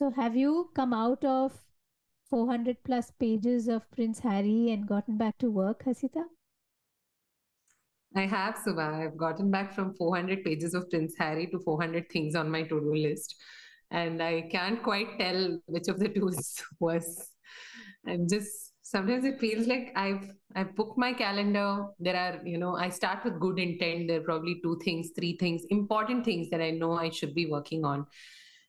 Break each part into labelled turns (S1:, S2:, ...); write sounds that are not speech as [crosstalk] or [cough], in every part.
S1: So, have you come out of 400 plus pages of Prince Harry and gotten back to work, Hasita?
S2: I have, Subha. I've gotten back from 400 pages of Prince Harry to 400 things on my to do list. And I can't quite tell which of the two is [laughs] worse. I'm just sometimes it feels like I've I've booked my calendar. There are, you know, I start with good intent. There are probably two things, three things, important things that I know I should be working on.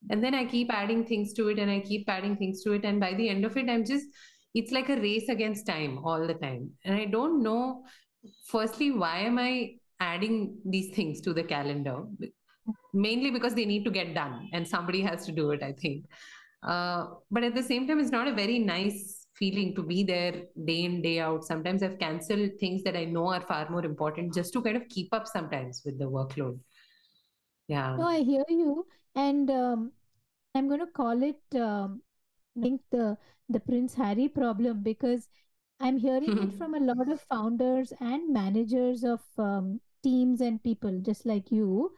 S2: And then I keep adding things to it and I keep adding things to it. And by the end of it, I'm just it's like a race against time all the time. And I don't know firstly, why am I adding these things to the calendar? Mainly because they need to get done and somebody has to do it, I think. Uh, but at the same time, it's not a very nice feeling to be there day in, day out. Sometimes I've canceled things that I know are far more important just to kind of keep up sometimes with the workload. Yeah.
S1: No, I hear you. And um, I'm going to call it, um, I think, the, the Prince Harry problem because I'm hearing it [laughs] from a lot of founders and managers of um, teams and people just like you,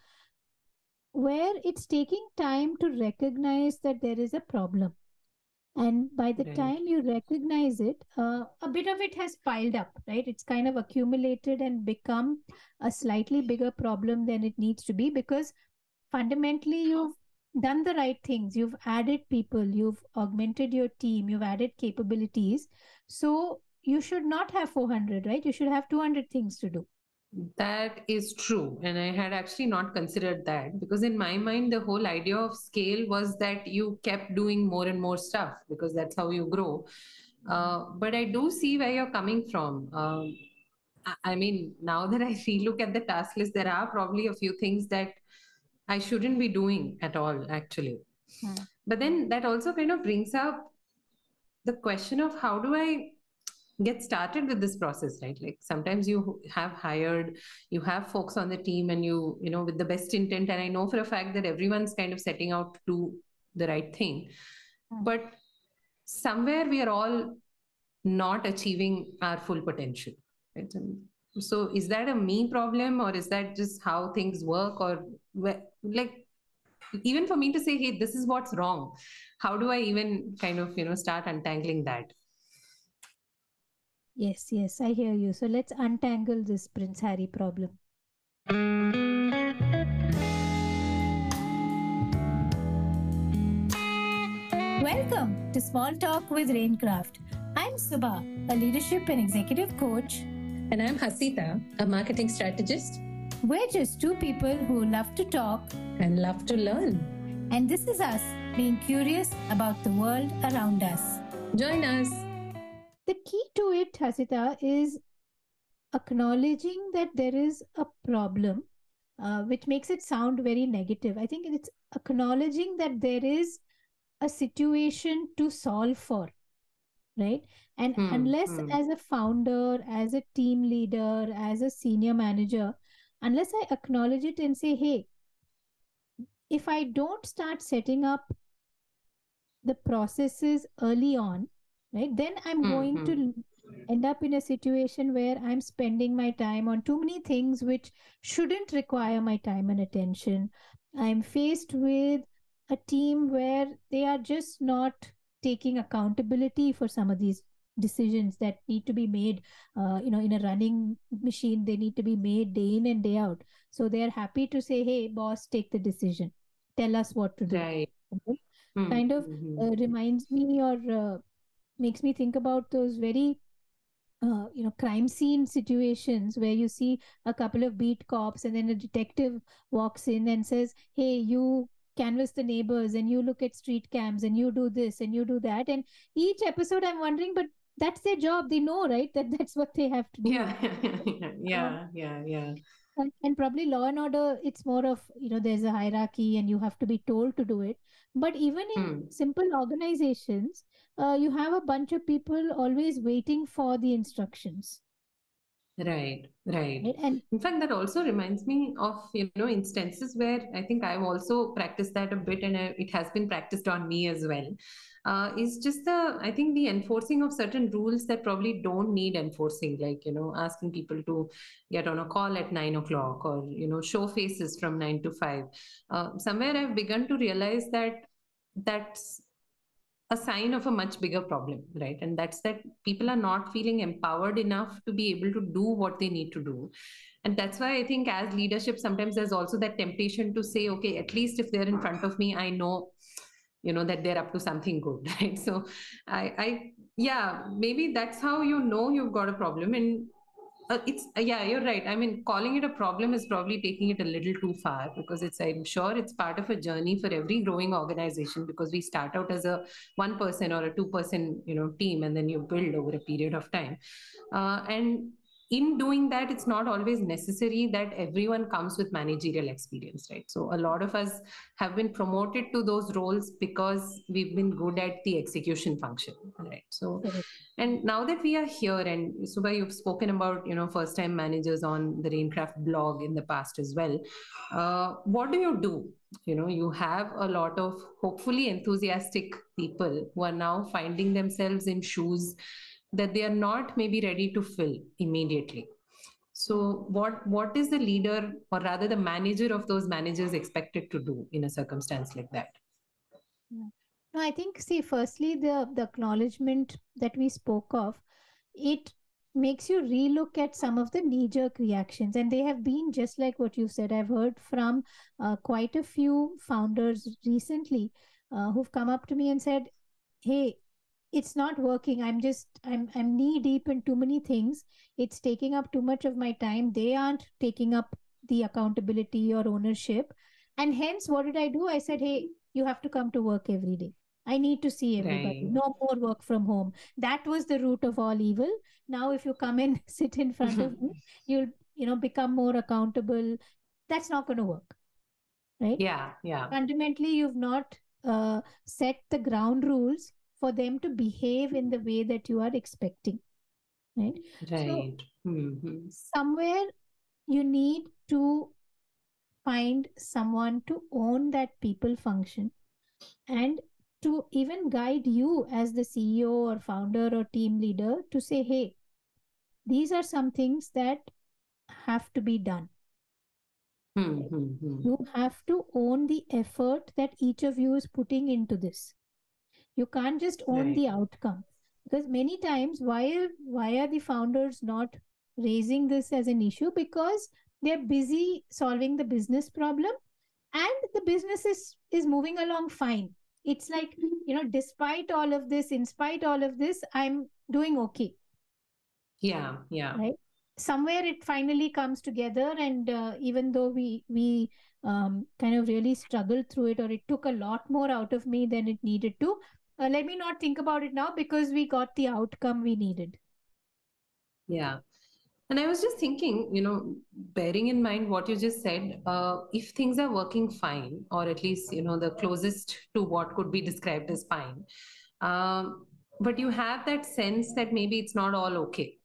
S1: where it's taking time to recognize that there is a problem. And by the
S2: Right.
S1: time you recognize it, uh, a bit of it has piled up, right? It's kind of accumulated and become a slightly bigger problem than it needs to be because fundamentally you've done the right things. You've added people, you've augmented your team, you've added capabilities. So you should not have 400, right? You should have 200 things to do.
S2: That is true. And I had actually not considered that because, in my mind, the whole idea of scale was that you kept doing more and more stuff because that's how you grow. Uh, but I do see where you're coming from. Um, I- mean, now that I [laughs] relook at the task list, there are probably a few things that I shouldn't be doing at all, actually.
S1: Hmm.
S2: But then that also kind of brings up the question of how do I get started with this process right? Like sometimes you have hired you have folks on the team and you you know with the best intent. And i know for a fact that everyone's kind of setting out to do the right thing.
S1: Hmm.
S2: but somewhere we are all not achieving our full potential right? So is that a me problem or is that just how things work or like even for me to say hey this is what's wrong. How do i even kind of you know start untangling that
S1: Yes, yes, I hear you. So let's untangle this Prince Harry problem. Welcome to Small Talk with Rainkraft. I'm Subha, a leadership and executive coach.
S2: And I'm Hasita, a marketing strategist
S1: We're just two people who love to talk,
S2: and love to learn.
S1: and this is us being curious about the world around us.
S2: Join us.
S1: The key to it, Hasita, is acknowledging that there is a problem, uh, which makes it sound very negative. I think it's acknowledging that there is a situation to solve for, right? And
S2: Hmm,
S1: unless,
S2: hmm.
S1: as a founder, as a team leader, as a senior manager, unless I acknowledge it and say, hey, if I don't start setting up the processes early on, right, then I'm
S2: Hmm,
S1: going
S2: hmm.
S1: to end up in a situation where I'm spending my time on too many things which shouldn't require my time and attention. I'm faced with a team where they are just not taking accountability for some of these decisions that need to be made uh, you know in a running machine they need to be made day in and day out so they're happy to say hey boss take the decision tell us what to do
S2: Right.
S1: Okay?
S2: Hmm,
S1: kind of
S2: mhm.
S1: uh, reminds me or uh, makes me think about those very uh, you know crime scene situations where you see a couple of beat cops and then a detective walks in and says hey you canvass the neighbors and you look at street cams and you do this and you do that. And each episode i'm wondering but that's their job. They know right that that's what they have to do.
S2: Yeah, [laughs] yeah, yeah, yeah.
S1: and, and probably law and order it's more of you know there's a hierarchy and you have to be told to do it. But even in
S2: Hmm.
S1: simple organizations uh, you have a bunch of people always waiting for the instructions
S2: Right, right.
S1: and
S2: In fact, that also reminds me of, you know, instances where I think I've also practiced that a bit and I, it has been practiced on me as well. Uh, is just the, I think, the enforcing of certain rules that probably don't need enforcing, like, you know, asking people to get on a call at nine o'clock or, you know, show faces from nine to five. Uh, somewhere I've begun to realize that that's a sign of a much bigger problem, right? And that's that people are not feeling empowered enough to be able to do what they need to do. And that's why I think as leadership, sometimes there's also that temptation to say, okay, at least if they're in front of me, I know you know that they're up to something good [laughs] right so i i yeah maybe that's how you know you've got a problem and uh, it's uh, yeah you're right. I mean calling it a problem is probably taking it a little too far because it's i'm sure it's part of a journey for every growing organization because we start out as a one person or a two person you know team and then you build over a period of time. Uh, and in doing that it's not always necessary that everyone comes with managerial experience right? So a lot of us have been promoted to those roles because we've been good at the execution function right? So and now that we are here and Subha you've spoken about you know first time managers on the rainkraft blog in the past as well. Uh, what do you do? You know you have a lot of hopefully enthusiastic people who are now finding themselves in shoes that they are not maybe ready to fill immediately. So what what is the leader or rather the manager of those managers expected to do in a circumstance like that?
S1: No i think see firstly the the acknowledgement that we spoke of it makes you relook at some of the knee jerk reactions. And they have been just like what you said. I've heard from uh, quite a few founders recently uh, who've come up to me and said hey it's not working. I'm just i'm i'm knee deep in too many things. It's taking up too much of my time. They aren't taking up the accountability or ownership. And hence what did i do? I said hey you have to come to work every day. I need to see everybody. Right. no more work from home. That was the root of all evil. Now if you come and [laughs] sit in front of me [laughs] you'll you know become more accountable. That's not going to work. Right?
S2: Yeah yeah.
S1: Fundamentally you've not uh, set the ground rules for them to behave in the way that you are expecting right
S2: right so mm-hmm.
S1: somewhere you need to find someone to own that people function and to even guide you as the ceo or founder or team leader to say hey these are some things that have to be done
S2: mm-hmm.
S1: you have to own the effort that each of you is putting into this you can't just own right. the outcome. Because many times why are, why are the founders not raising this as an issue? Because they're busy solving the business problem and the business is is moving along fine. It's like you know despite all of this in spite all of this i'm doing okay.
S2: Yeah yeah.
S1: Right? Somewhere it finally comes together and uh, even though we we um, kind of really struggled through it or it took a lot more out of me than it needed to uh, let me not think about it now because we got the outcome we needed.
S2: Yeah. And i was just thinking you know bearing in mind what you just said uh, if things are working fine or at least you know the closest to what could be described as fine um, but you have that sense that maybe it's not all okay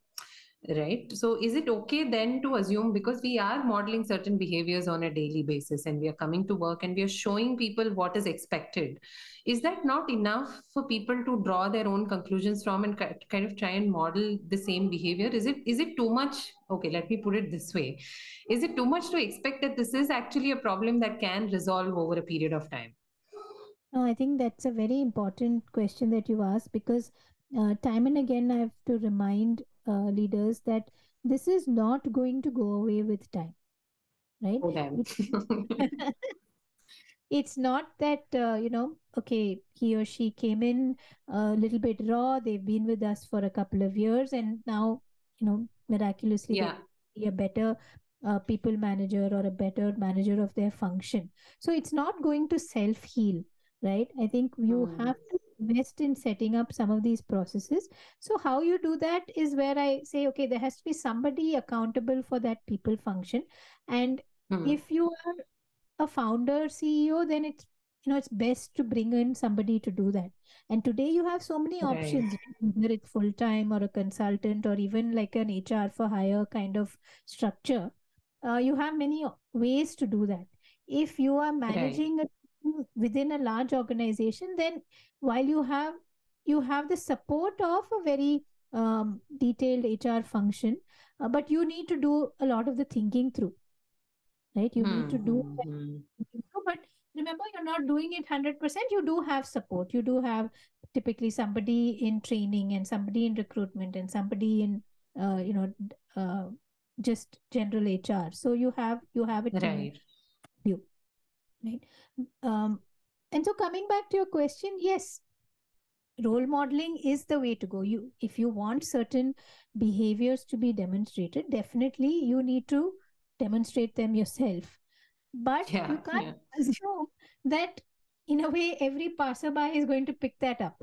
S2: right? So is it okay then to assume because we are modeling certain behaviors on a daily basis and we are coming to work and we are showing people what is expected is that not enough for people to draw their own conclusions from and kind of try and model the same behavior? Is it is it too much? Okay let me put it this way. Is it too much to expect that this is actually a problem that can resolve over a period of time?
S1: No i think that's a very important question that you asked because uh, time and again i have to remind uh, leaders that this is not going to go away with time right
S2: oh, [laughs] [laughs]
S1: it's not that uh, you know okay he or she came in a little bit raw they've been with us for a couple of years and now you know miraculously
S2: yeah.
S1: a better uh, people manager or a better manager of their function so it's not going to self heal right i think you mm. have to invest in setting up some of these processes so how you do that is where i say okay there has to be somebody accountable for that people function and
S2: mm.
S1: if you are a founder ceo then it's you know it's best to bring in somebody to do that and today you have so many
S2: right.
S1: options whether it's full time or a consultant or even like an hr for hire kind of structure uh, you have many ways to do that if you are managing right. Within a large organization then while you have you have the support of a very um, detailed hr function uh, but you need to do a lot of the thinking through right? You
S2: mm-hmm.
S1: need to do but remember you're not doing it 100% you do have support. You do have typically somebody in training and somebody in recruitment and somebody in uh, you know uh, just general hr so you have you have it
S2: right
S1: right? Um and so coming back to your question yes role modeling is the way to go. You if you want certain behaviors to be demonstrated definitely you need to demonstrate them yourself. But
S2: yeah,
S1: you can't
S2: yeah. [laughs]
S1: assume that in a way every passerby is going to pick that up.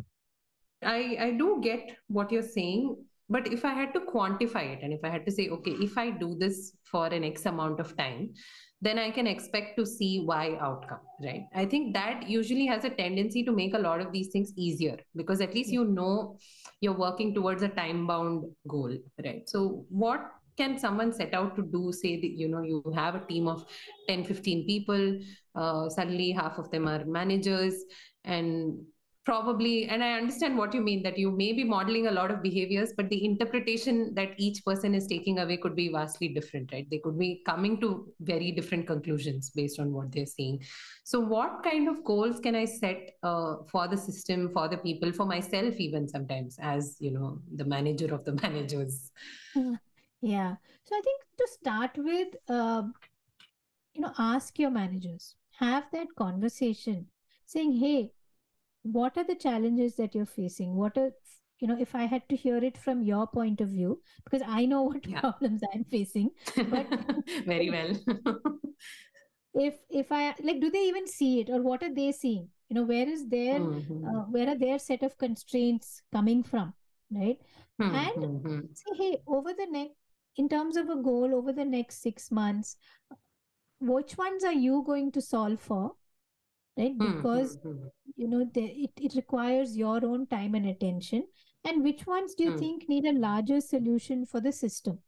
S2: I, I do get what you're saying, but if I had to quantify it and if I had to say, okay, if I do this for an X amount of time, then I can expect to see Y outcome, right? I think that usually has a tendency to make a lot of these things easier because at least you know you're working towards a time bound goal, right? So, what can someone set out to do say that you know you have a team of 10 15 people uh, suddenly half of them are managers and probably and i understand what you mean that you may be modeling a lot of behaviors but the interpretation that each person is taking away could be vastly different right? They could be coming to very different conclusions based on what they're seeing. So what kind of goals can i set uh, for the system for the people for myself even sometimes as you know the manager of the [laughs] managers? [laughs]
S1: Yeah. So i think to start with uh, you know ask your managers. Have that conversation saying hey what are the challenges that you're facing? What are you know if i had to hear it from your point of view because i know what
S2: Yeah.
S1: problems i'm facing but [laughs]
S2: very well. [laughs]
S1: if if i like do they even see it or what are they seeing? You know where is their
S2: Mhm.
S1: uh, where are their set of constraints coming from right?
S2: Hmm,
S1: and say hey over the next in terms of a goal over the next six months which ones are you going to solve for right
S2: Hmm,
S1: because
S2: hmm, hmm.
S1: you know it, it requires your own time and attention and which ones do you
S2: Hmm.
S1: think need a larger solution for the system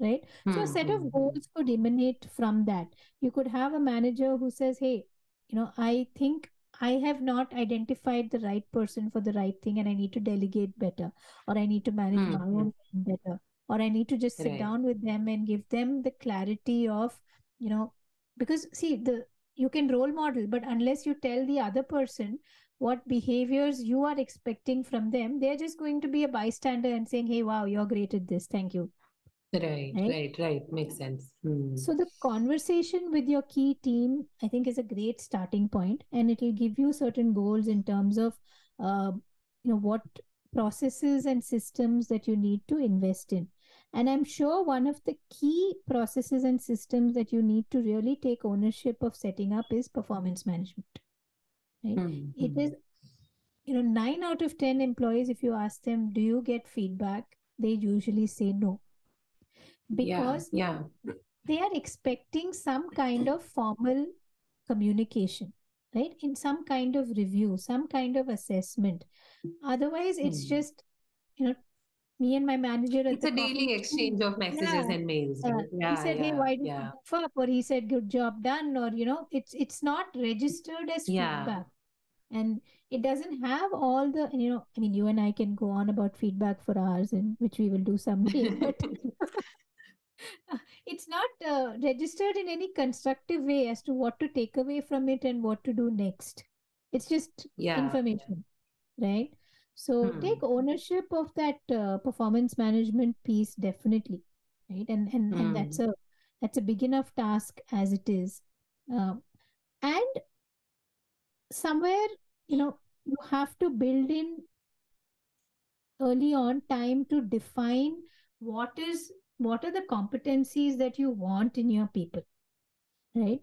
S1: right so a set of
S2: hmm.
S1: goals could emanate from that you could have a manager who says hey you know i think i have not identified the right person for the right thing and i need to delegate better or i need to manage my own better or i need to just sit
S2: Right.
S1: down with them and give them the clarity of you know because see the you can role model but unless you tell the other person what behaviors you are expecting from them they're just going to be a bystander and saying hey wow you're great at this thank you
S2: Right,
S1: right
S2: right, right. Makes sense. Hmm.
S1: so the conversation with your key team i think is a great starting point and it will give you certain goals in terms of uh, you know what processes and systems that you need to invest in and i'm sure one of the key processes and systems that you need to really take ownership of setting up is performance management right
S2: Hmm,
S1: it
S2: hmm.
S1: is you know 9 out of 10 employees if you ask them do you get feedback they usually say no because
S2: yeah. yeah.
S1: they are expecting some kind of formal communication right in some kind of review some kind of assessment otherwise it's
S2: Hmm.
S1: just you know me and my manager
S2: It's a daily exchange of messages
S1: yeah
S2: and mails,
S1: uh,
S2: right?
S1: he
S2: Yeah,
S1: said hey why did you
S2: yeah,
S1: goof up or he said good job done or you know it's it's not registered as
S2: yeah.
S1: feedback and it doesn't have all the you know i mean you and i can go on about feedback for hours and which we will do someday [laughs] but [laughs] it's not uh, registered in any constructive way as to what to take away from it and what to do next it's just
S2: Yeah.
S1: information right so
S2: Hmm.
S1: take ownership of that uh, performance management piece definitely right and and and that's
S2: Hmm.
S1: a that's a big enough task as it is um, and somewhere you know you have to build in early on time to define what is what are the competencies that you want in your people right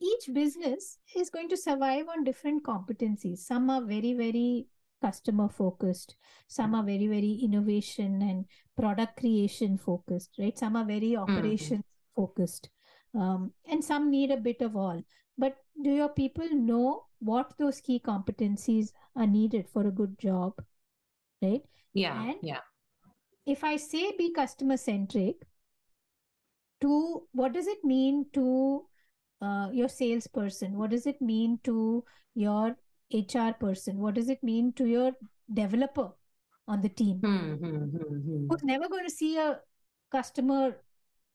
S1: each business is going to survive on different competencies some are very very customer focused some are very very innovation and product creation focused right some are very
S2: Hmm.
S1: operations focused um, and some need a bit of all but do your people know what those key competencies are needed for a good job right
S2: Yeah,
S1: and
S2: yeah.
S1: if I say be customer centric, to what does it mean to uh, your salesperson? What does it mean to your HR person? What does it mean to your developer on the team
S2: Hmm, hmm, hmm, hmm.
S1: who's never going to see a customer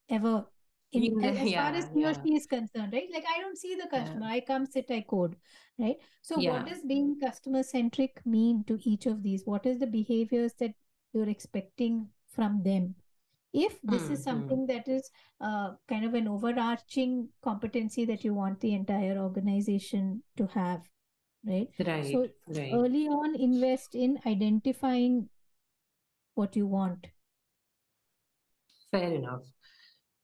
S1: ever? in, as, as yeah, far as he yeah. or she is concerned, right? Like I don't see the customer. Yeah. I come sit, I code, right? So what does being customer centric mean to each of these? What is the behaviors that you're expecting from them? If this mm-hmm. is something that is uh, kind of an overarching competency that you want the entire organization to have, right?
S2: Right.
S1: So
S2: right.
S1: early on, invest in identifying what you want.
S2: Fair enough.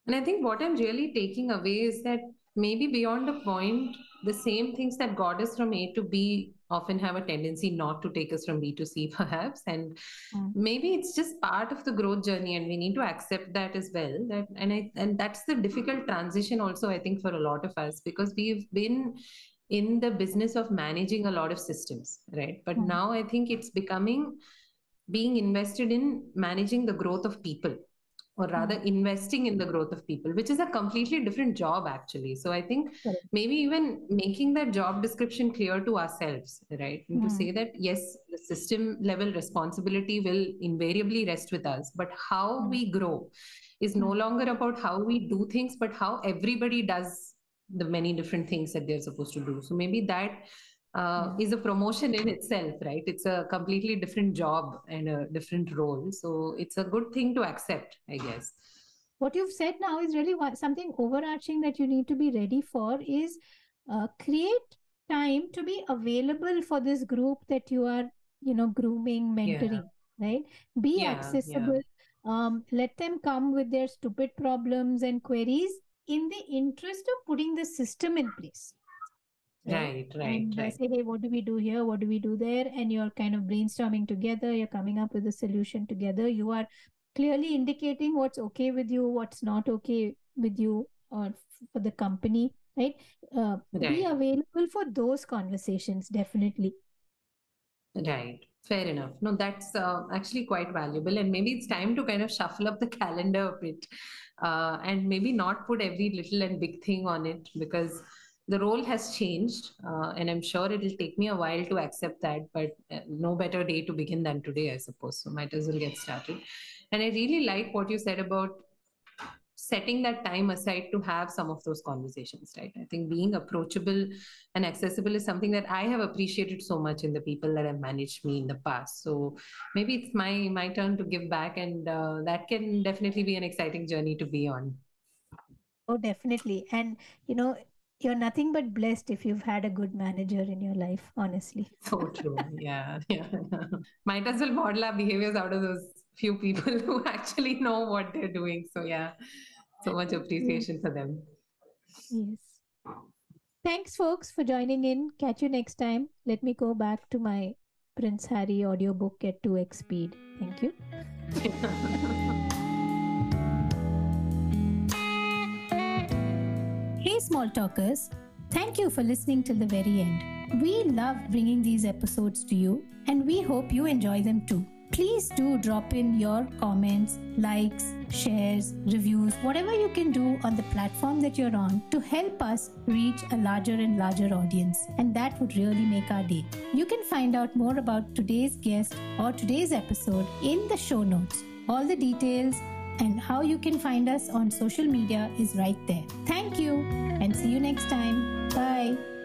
S2: And I think what I'm really taking away is that maybe beyond a point, the same things that got us from A to B often have a tendency not to take us from B to C, [laughs] perhaps. And mm. maybe it's just part of the growth journey, and we need to accept that as well. That and I and that's the difficult transition also, I think, for a lot of us, because we've been in the business of managing a lot of systems, right? But mm. now I think it's becoming being invested in managing the growth of people or rather mm-hmm. investing in the growth of people which is a completely different job actually so i think maybe even making that job description clear to ourselves right and to say that yes the system level responsibility will invariably rest with us but how we grow is no longer about how we do things but how everybody does the many different things that they're supposed to do so maybe that uh, is a promotion in itself, right? It's a completely different job and a different role. So it's a good thing to accept, I guess.
S1: What you've said now is really something overarching that you need to be ready for is uh, create time to be available for this group that you are, you know, grooming, mentoring, yeah. right? Be yeah, accessible. Yeah. Um, let them come with their stupid problems and queries in the interest of putting the system in place.
S2: Right? Right, and
S1: right. say hey what do we do here? What do we do there? And you're kind of brainstorming together. You're coming up with a solution together. You are clearly indicating what's okay with you what's not okay with you or for the company right, uh, right. be available for those conversations definitely.
S2: Right fair enough. No that's uh, actually quite valuable. And maybe it's time to kind of shuffle up the [laughs] calendar a bit uh, and maybe not put every little and big thing on it because the role has changed uh, and i'm sure it'll take me a while to accept that but uh, no better day to begin than today i suppose. So might as well get started. And i really like what you said about setting that time aside to have some of those conversations right? I think being approachable and accessible is something that i have appreciated so much in the people that have managed me in the past. So maybe it's my my turn to give back and uh, that can definitely be an exciting journey to be on.
S1: Oh definitely. And you know you're nothing but blessed if you've had a good manager in your life honestly.
S2: So true. Yeah [laughs] yeah. Might as well model our behaviors out of those few people [laughs] who actually know what they're doing. So yeah so much appreciation for them.
S1: Yes. Thanks folks for joining in. Catch you next time. Let me go back to my prince harry audiobook at 2x speed. Thank you [laughs] Hey, small talkers. Thank you for listening till the very end. We love bringing these episodes to you, and we hope you enjoy them too. Please do drop in your comments, likes, shares, reviews, whatever you can do on the platform that you're on to help us reach a larger and larger audience. And that would really make our day. You can find out more about today's guest or today's episode in the show notes. All the details and how you can find us on social media is right there. Thank you and see you next time. Bye.